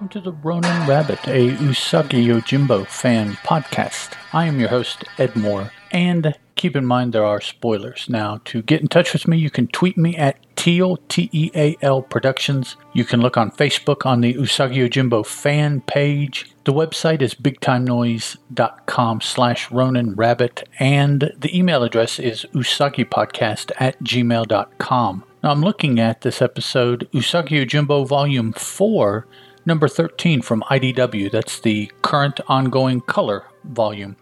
Welcome to the Ronin Rabbit, a Usagi Yojimbo fan podcast. I am your host, Ed Moore, and keep in mind there are spoilers. Now, to get in touch with me, you can tweet me at Teal, T E A L Productions. You can look on Facebook on the Usagi Yojimbo fan page. The website is bigtimenoise.com slash Ronin Rabbit, and the email address is usagipodcast at gmail.com. Now, I'm looking at this episode, Usagi Yojimbo Volume 4, number 13 from IDW. That's the current ongoing color volume.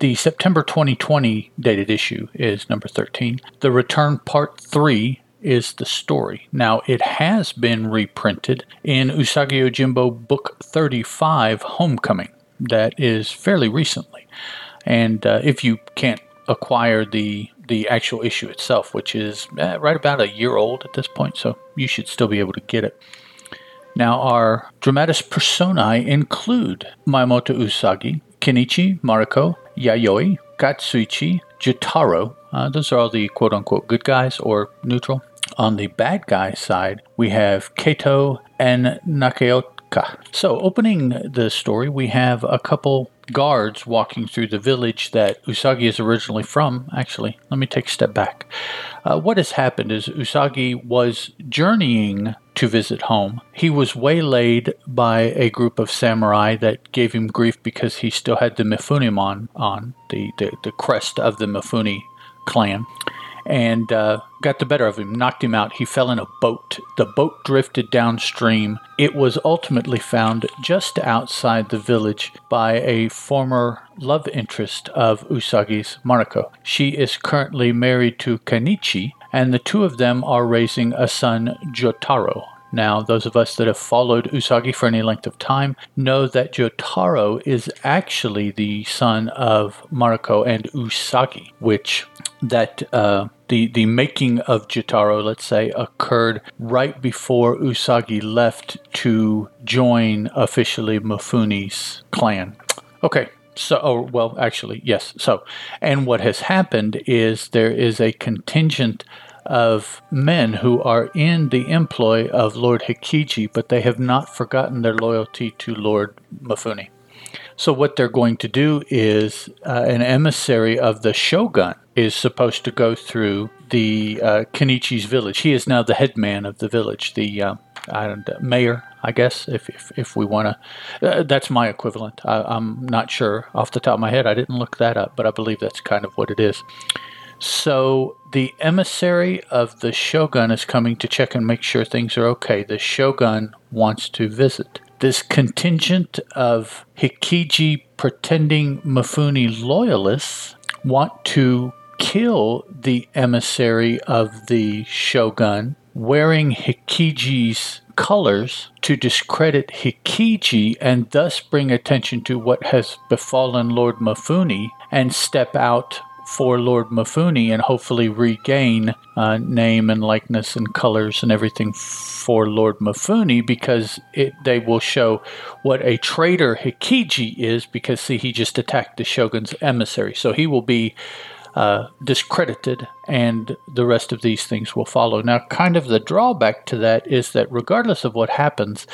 The September 2020 dated issue is number 13. The Return Part 3 is the story. Now, it has been reprinted in Usagi Yojimbo Book 35, Homecoming. That is fairly recently. And uh, if you can't acquire the the actual issue itself, which is eh, right about a year old at this point, so you should still be able to get it. Now, our dramatis personae include Miyamoto Usagi, Kenichi, Mariko, Yayoi, Katsuichi, Jotaro. Uh, those are all the quote unquote good guys or neutral. On the bad guy side, we have Kato and Nakaoka. So, opening the story, we have a couple guards walking through the village that Usagi is originally from. Actually, let me take a step back. Uh, what has happened is Usagi was journeying to visit home. He was waylaid by a group of samurai that gave him grief because he still had the Mifunemon on, the, the, the crest of the Mifune clan and uh, got the better of him, knocked him out. He fell in a boat. The boat drifted downstream. It was ultimately found just outside the village by a former love interest of Usagi's, Mariko. She is currently married to Kenichi, and the two of them are raising a son, Jotaro. Now, those of us that have followed Usagi for any length of time know that Jotaro is actually the son of Mariko and Usagi, which that uh, the the making of Jotaro, let's say, occurred right before Usagi left to join officially Mifune's clan. Okay, so, oh, well, actually, yes. So, and what has happened is there is a contingent of men who are in the employ of Lord Hikiji, but they have not forgotten their loyalty to Lord Mifune. So, what they're going to do is uh, an emissary of the shogun is supposed to go through the uh, Kenichi's village. He is now the headman of the village, the uh, mayor, I guess, if, if, if we want to. Uh, that's my equivalent. I, am not sure off the top of my head. I didn't look that up, but I believe that's kind of what it is. So the emissary of the shogun is coming to check and make sure things are okay. The shogun wants to visit. This contingent of Hikiji pretending Mifune loyalists want to kill the emissary of the shogun wearing Hikiji's colors to discredit Hikiji and thus bring attention to what has befallen Lord Mifune and step out for Lord Mifune and hopefully regain uh, name and likeness and colors and everything for Lord Mifune because it, they will show what a traitor Hikiji is because see he just attacked the shogun's emissary so he will be uh, discredited, and the rest of these things will follow. Now, kind of the drawback to that is that regardless of what happens,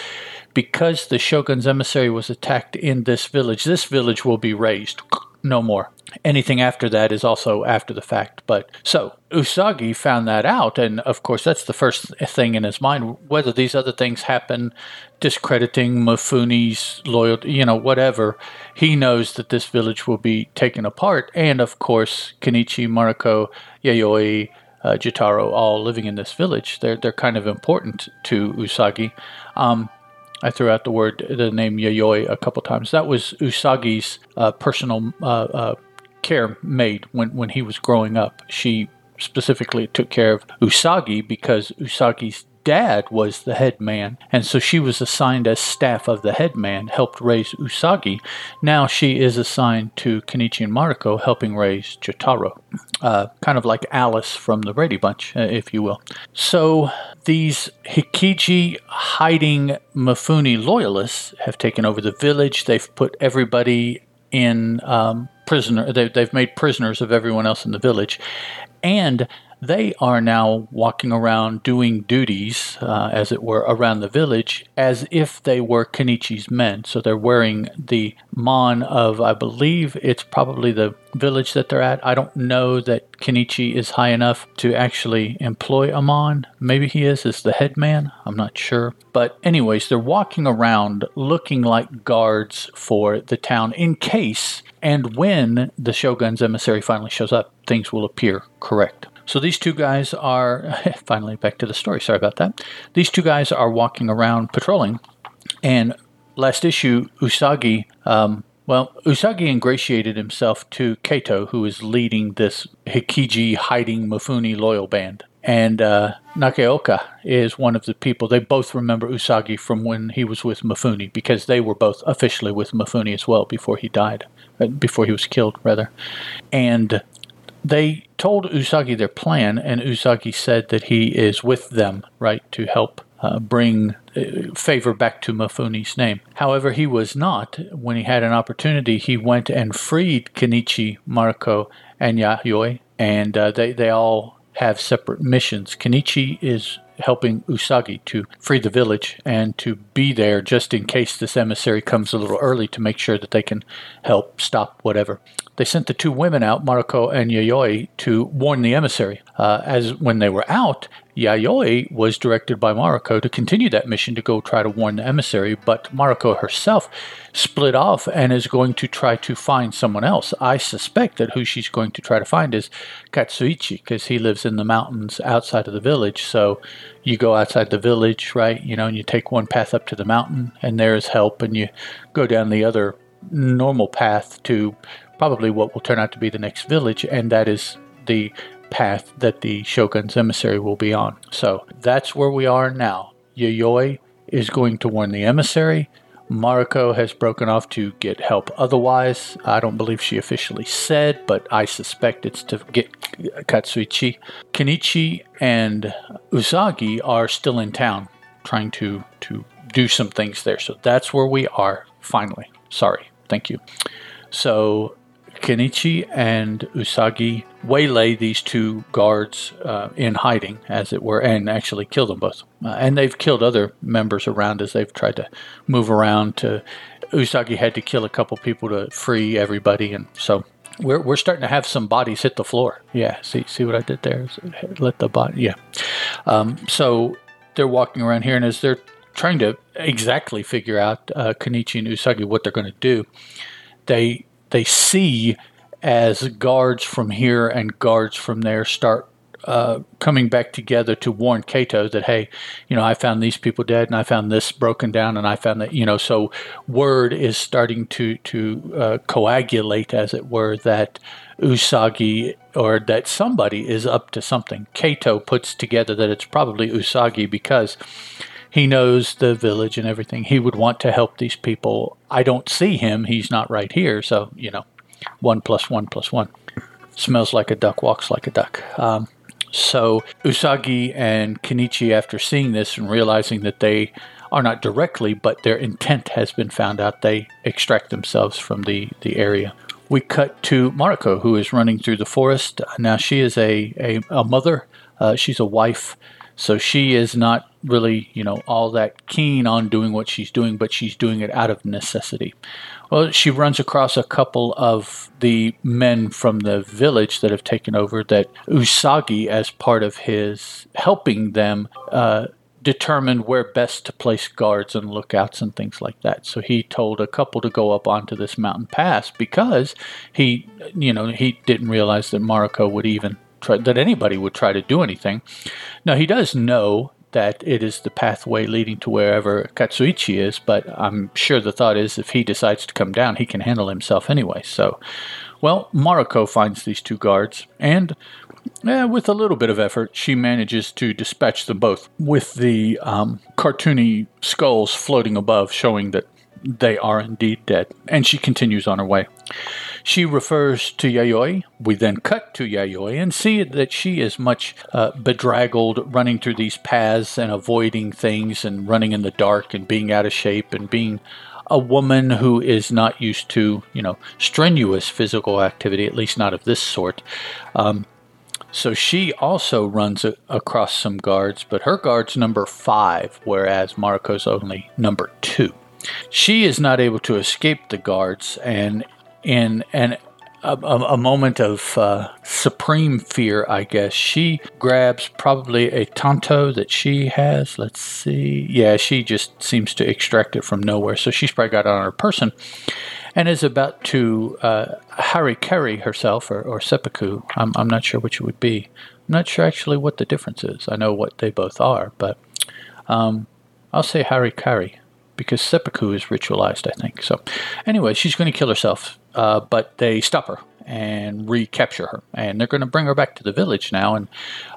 because the shogun's emissary was attacked in this village, this village will be razed. No more. Anything after that is also after the fact. But so Usagi found that out, and of course, that's the first thing in his mind. Whether these other things happen, discrediting Mifune's loyalty, you know, whatever, he knows that this village will be taken apart. And of course, Kenichi, Mariko, Yayoi, uh, Jotaro, all living in this village, they're they're kind of important to Usagi. Um, I threw out the word, the name Yayoi a couple times. That was Usagi's uh, personal uh, uh care maid when, when he was growing up. She specifically took care of Usagi because Usagi's dad was the head man, and so she was assigned as staff of the head man, helped raise Usagi. Now she is assigned to Kenichi and Mariko, helping raise Jotaro. Uh, kind of like Alice from the Brady Bunch, uh, if you will. So these Hikiji hiding Mifune loyalists have taken over the village. They've put everybody in um, prisoner. They, they've made prisoners of everyone else in the village, and they are now walking around doing duties, uh, as it were, around the village as if they were Kenichi's men. So they're wearing the mon of, I believe it's probably the village that they're at. I don't know that Kenichi is high enough to actually employ a mon. Maybe he is as the head man. I'm not sure. But, anyways, they're walking around looking like guards for the town in case and when the shogun's emissary finally shows up, things will appear correct. So these two guys are finally back to the story. Sorry about that. These two guys are walking around patrolling, and last issue, Usagi. Um, well, Usagi ingratiated himself to Kato, who is leading this Hikiji hiding Mifune loyal band. And uh, Nakaoka is one of the people. They both remember Usagi from when he was with Mifune because they were both officially with Mifune as well before he died, uh, before he was killed, rather. And they told Usagi their plan, and Usagi said that he is with them, right, to help uh, bring uh, favor back to Mifune's name. However, he was not. When he had an opportunity, he went and freed Kenichi, Mariko, and Yayoi, and uh, they, they all have separate missions. Kenichi is helping Usagi to free the village and to be there just in case this emissary comes a little early to make sure that they can help stop whatever. They sent the two women out, Mariko and Yayoi, to warn the emissary. Uh, as when they were out, Yayoi was directed by Mariko to continue that mission to go try to warn the emissary, but Mariko herself split off and is going to try to find someone else. I suspect that who she's going to try to find is Katsuichi, because he lives in the mountains outside of the village. So you go outside the village, right? You know, and you take one path up to the mountain, and there's help, and you go down the other normal path to probably what will turn out to be the next village, and that is the path that the Shogun's emissary will be on. So that's where we are now. Yayoi is going to warn the emissary. Mariko has broken off to get help otherwise. I don't believe she officially said, but I suspect it's to get Katsuichi. Kenichi and Usagi are still in town trying to, to do some things there. So that's where we are finally. Sorry. Thank you. So Kenichi and Usagi waylay these two guards uh, in hiding, as it were, and actually kill them both. Uh, and they've killed other members around as they've tried to move around. To Usagi had to kill a couple people to free everybody, and so we're we're starting to have some bodies hit the floor. Yeah, see see what I did there? Let the body. Yeah. Um, so they're walking around here, and as they're trying to exactly figure out uh, Kenichi and Usagi what they're going to do, they they see as guards from here and guards from there start uh, coming back together to warn Kato that hey, you know, I found these people dead, and I found this broken down, and I found that you know, so word is starting to to uh, coagulate, as it were, that Usagi or that somebody is up to something. Kato puts together that it's probably Usagi because he knows the village and everything. He would want to help these people. I don't see him. He's not right here. So, you know, one plus one plus one. Smells like a duck, walks like a duck. Um, so Usagi and Kenichi, after seeing this and realizing that they are not directly, but their intent has been found out, they extract themselves from the, the area. We cut to Mariko, who is running through the forest. Now, she is a, a, a mother, uh, she's a wife, so she is not really, you know, all that keen on doing what she's doing, but she's doing it out of necessity. Well, she runs across a couple of the men from the village that have taken over that Usagi, as part of his helping them, uh, determined where best to place guards and lookouts and things like that. So he told a couple to go up onto this mountain pass because he, you know, he didn't realize that Mariko would even try, that anybody would try to do anything. Now he does know that it is the pathway leading to wherever Katsuichi is, but I'm sure the thought is if he decides to come down, he can handle himself anyway. So, well, Mariko finds these two guards, and eh, with a little bit of effort, she manages to dispatch them both with the um, cartoony skulls floating above, showing that they are indeed dead. And she continues on her way. She refers to Yayoi. We then cut to Yayoi and see that she is much uh, bedraggled, running through these paths and avoiding things and running in the dark and being out of shape and being a woman who is not used to, you know, strenuous physical activity, at least not of this sort. Um, So she also runs a- across some guards, but her guard's number five, whereas Mariko's only number two. She is not able to escape the guards, and in an a, a, moment of uh, supreme fear, I guess. She grabs probably a tanto that she has. Let's see. Yeah, she just seems to extract it from nowhere. So she's probably got it on her person and is about to uh, harikari herself or, or seppuku. I'm, I'm not sure which it would be. I'm not sure actually what the difference is. I know what they both are, but um, I'll say harikari because seppuku is ritualized, I think. So, anyway, she's going to kill herself, uh, but they stop her and recapture her, and they're going to bring her back to the village now. And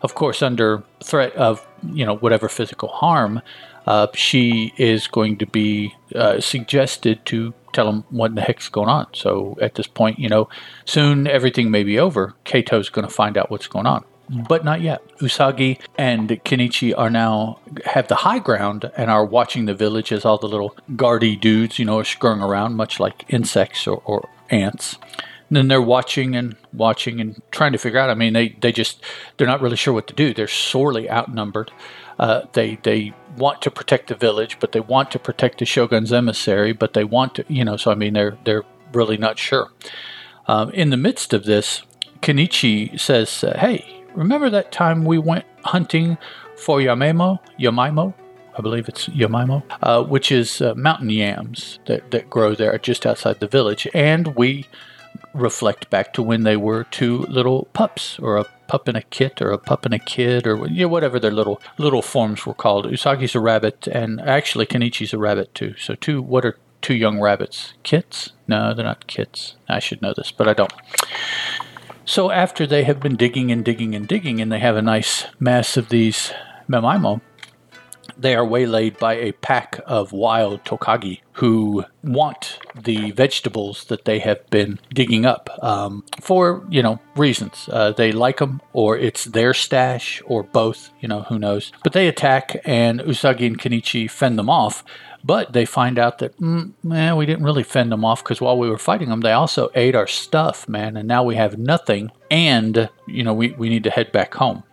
of course, under threat of you know whatever physical harm, uh, she is going to be uh, suggested to tell them what the heck's going on. So at this point, you know, soon everything may be over. Kato's going to find out what's going on but not yet. Usagi and Kenichi are now have the high ground and are watching the village as all the little guardy dudes, you know, are scurrying around, much like insects or, or ants. And then they're watching and watching and trying to figure out. I mean, they, they just they're not really sure what to do. They're sorely outnumbered. Uh, they they want to protect the village, but they want to protect the shogun's emissary, but they want to, you know. So I mean, they're they're really not sure. Um, in the midst of this, Kenichi says, uh, "Hey, remember that time we went hunting for Yamaimo? Yamaimo? I believe it's Yamaimo, uh, which is uh, mountain yams that, that grow there just outside the village. And we reflect back to when they were two little pups, or a pup and a kit, or a pup and a kid, or you know, whatever their little little forms were called. Usagi's a rabbit, and actually Kenichi's a rabbit too. So two, what are two young rabbits? Kits? No, they're not kits. I should know this, but I don't. So after they have been digging and digging and digging, and they have a nice mass of these Yamaimo, they are waylaid by a pack of wild tokage who want the vegetables that they have been digging up um, for, you know, reasons. Uh, they like them, or it's their stash, or both, you know, who knows. But they attack, and Usagi and Kenichi fend them off. But they find out that, mm, man, we didn't really fend them off because while we were fighting them, they also ate our stuff, man, and now we have nothing, and, you know, we, we need to head back home.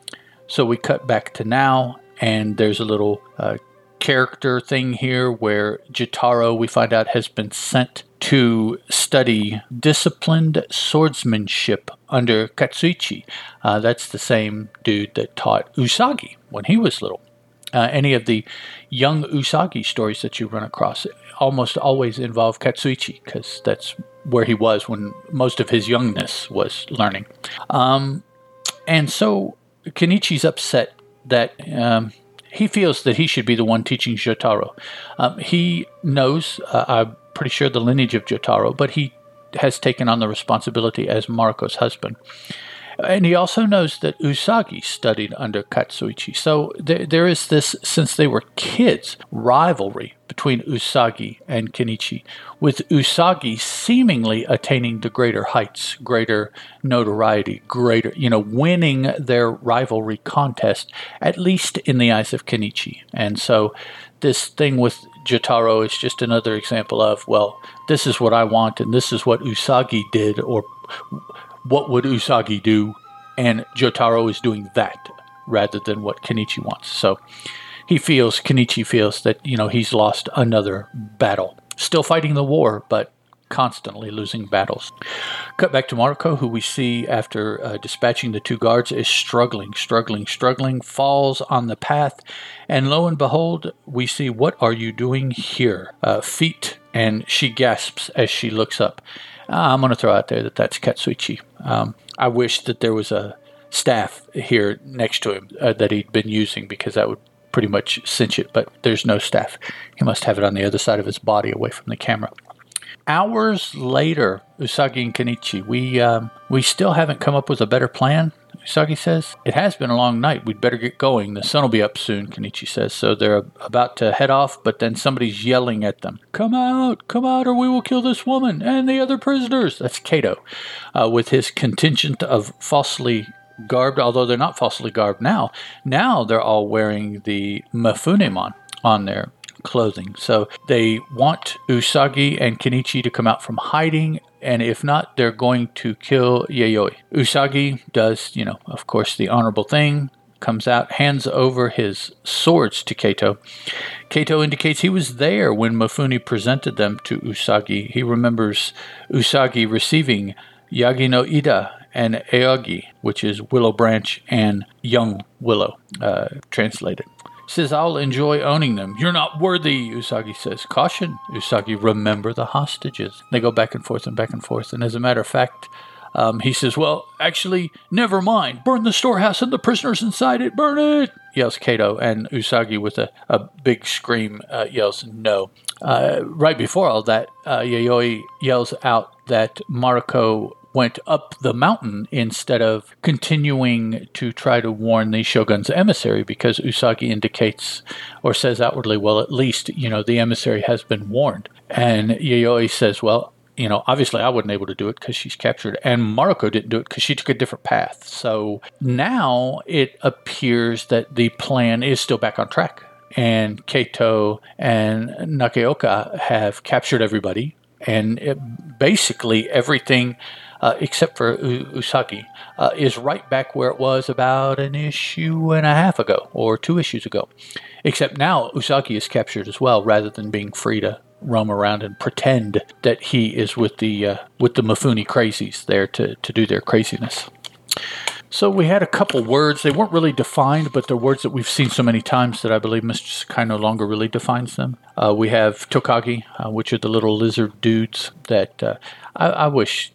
So we cut back to now, and there's a little uh, character thing here where Jotaro, we find out, has been sent to study disciplined swordsmanship under Katsuichi. Uh, that's the same dude that taught Usagi when he was little uh, any of the young Usagi stories that you run across almost always involve Katsuichi because that's where he was when most of his youngness was learning. Um, and so Kenichi's upset that um, he feels that he should be the one teaching Jotaro. Um, he knows, uh, I'm pretty sure, the lineage of Jotaro, but he has taken on the responsibility as Mariko's husband. And he also knows that Usagi studied under Katsuichi. So there, there is this, since they were kids, rivalry between Usagi and Kenichi, with Usagi seemingly attaining to greater heights, greater notoriety, greater, you know, winning their rivalry contest, at least in the eyes of Kenichi. And so this thing with Jotaro is just another example of, well, this is what I want and this is what Usagi did, or what would Usagi do? And Jotaro is doing that rather than what Kenichi wants. So he feels, Kenichi feels that, you know, he's lost another battle. Still fighting the war, but constantly losing battles. Cut back to Mariko, who we see after uh, dispatching the two guards is struggling, struggling, struggling, falls on the path, and lo and behold, we see, What are you doing here? Uh, feet, and she gasps as she looks up. Uh, I'm going to throw out there that that's Katsuichi. Um, I wish that there was a staff here next to him uh, that he'd been using because that would pretty much cinch it, but there's no staff. He must have it on the other side of his body away from the camera. Hours later, Usagi and Kenichi, we, um, we still haven't come up with a better plan. Usagi says, It has been a long night. We'd better get going. The sun will be up soon, Kenichi says. So they're about to head off, but then somebody's yelling at them, Come out, come out, or we will kill this woman and the other prisoners. That's Kato, uh, with his contingent of falsely garbed, although they're not falsely garbed now. Now they're all wearing the Mifunemon on their clothing. So they want Usagi and Kenichi to come out from hiding and if not, they're going to kill Yayoi. Usagi does, you know, of course, the honorable thing, comes out, hands over his swords to Kato. Kato indicates he was there when Mifune presented them to Usagi. He remembers Usagi receiving Yagi no Ida and Aogi, which is Willow Branch and Young Willow, uh, translated. Says, I'll enjoy owning them. You're not worthy, Usagi says. Caution, Usagi, remember the hostages. They go back and forth and back and forth. And as a matter of fact, um, he says, Well, actually, never mind. Burn the storehouse and the prisoners inside it. Burn it, yells Kato. And Usagi, with a, a big scream, uh, yells, No. Uh, right before all that, uh, Yayoi yells out that Mariko went up the mountain instead of continuing to try to warn the shogun's emissary because Usagi indicates or says outwardly, well, at least, you know, the emissary has been warned. And Yayoi says, well, you know, obviously I wasn't able to do it because she's captured, and Mariko didn't do it because she took a different path. So now it appears that the plan is still back on track. And Kato and Nakaoka have captured everybody, and it, basically everything uh, except for Usagi, uh, is right back where it was about an issue and a half ago or two issues ago. Except now Usagi is captured as well, rather than being free to roam around and pretend that he is with the uh, with the Mifune crazies there to, to do their craziness. So we had a couple words. They weren't really defined, but they're words that we've seen so many times that I believe Mr. Sakai no longer really defines them. Uh, we have Tokage, uh, which are the little lizard dudes that uh, I, I, wish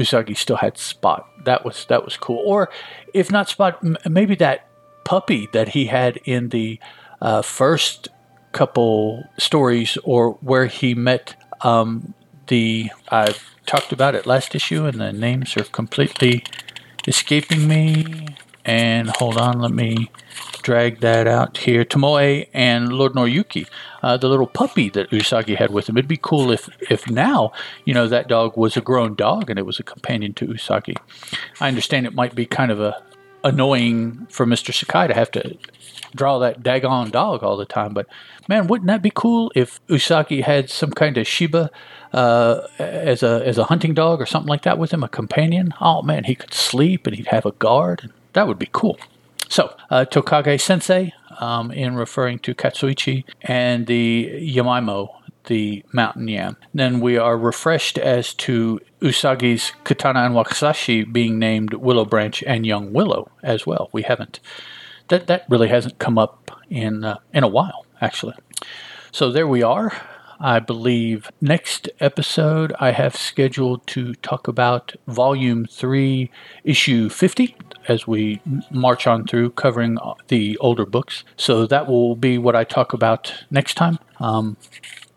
Usagi still had Spot. That was that was cool. Or if not Spot, m- maybe that puppy that he had in the uh, first couple stories, or where he met um, the. I talked about it last issue, and the names are completely escaping me. And hold on, let me drag that out here. Tomoe and Lord Noriyuki, uh, the little puppy that Usagi had with him. It'd be cool if, if now, you know, that dog was a grown dog and it was a companion to Usagi. I understand it might be kind of a annoying for Mr. Sakai to have to draw that daggone dog all the time, but man, wouldn't that be cool if Usagi had some kind of Shiba uh, as a as a hunting dog or something like that with him, a companion? Oh man, he could sleep and he'd have a guard. That would be cool. So, uh, Tokage Sensei, um, in referring to Katsuichi, and the Yamaimo, the mountain yam. Then we are refreshed as to Usagi's Katana and Wakizashi being named Willow Branch and Young Willow as well. We haven't. That, that really hasn't come up in uh, in a while, actually. So there we are. I believe next episode I have scheduled to talk about Volume 3, Issue 50, as we march on through covering the older books. So that will be what I talk about next time. Um,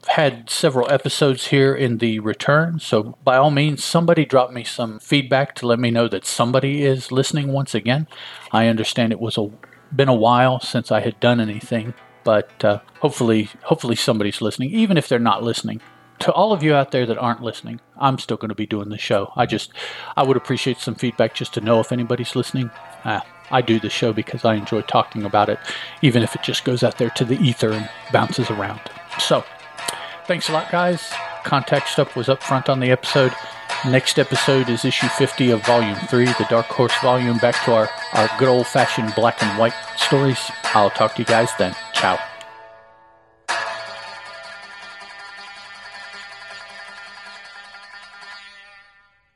had several episodes here in the return, so by all means, somebody drop me some feedback to let me know that somebody is listening once again. I understand it was a been a while since I had done anything but uh, hopefully, hopefully somebody's listening, even if they're not listening. To all of you out there that aren't listening, I'm still going to be doing the show. I just, I would appreciate some feedback just to know if anybody's listening. Ah, I do the show because I enjoy talking about it, even if it just goes out there to the ether and bounces around. So, thanks a lot, guys. Contact stuff was up front on the episode. Next episode is issue 50 of Volume 3, the Dark Horse volume, back to our, our good old fashioned black and white stories. I'll talk to you guys then. Ciao.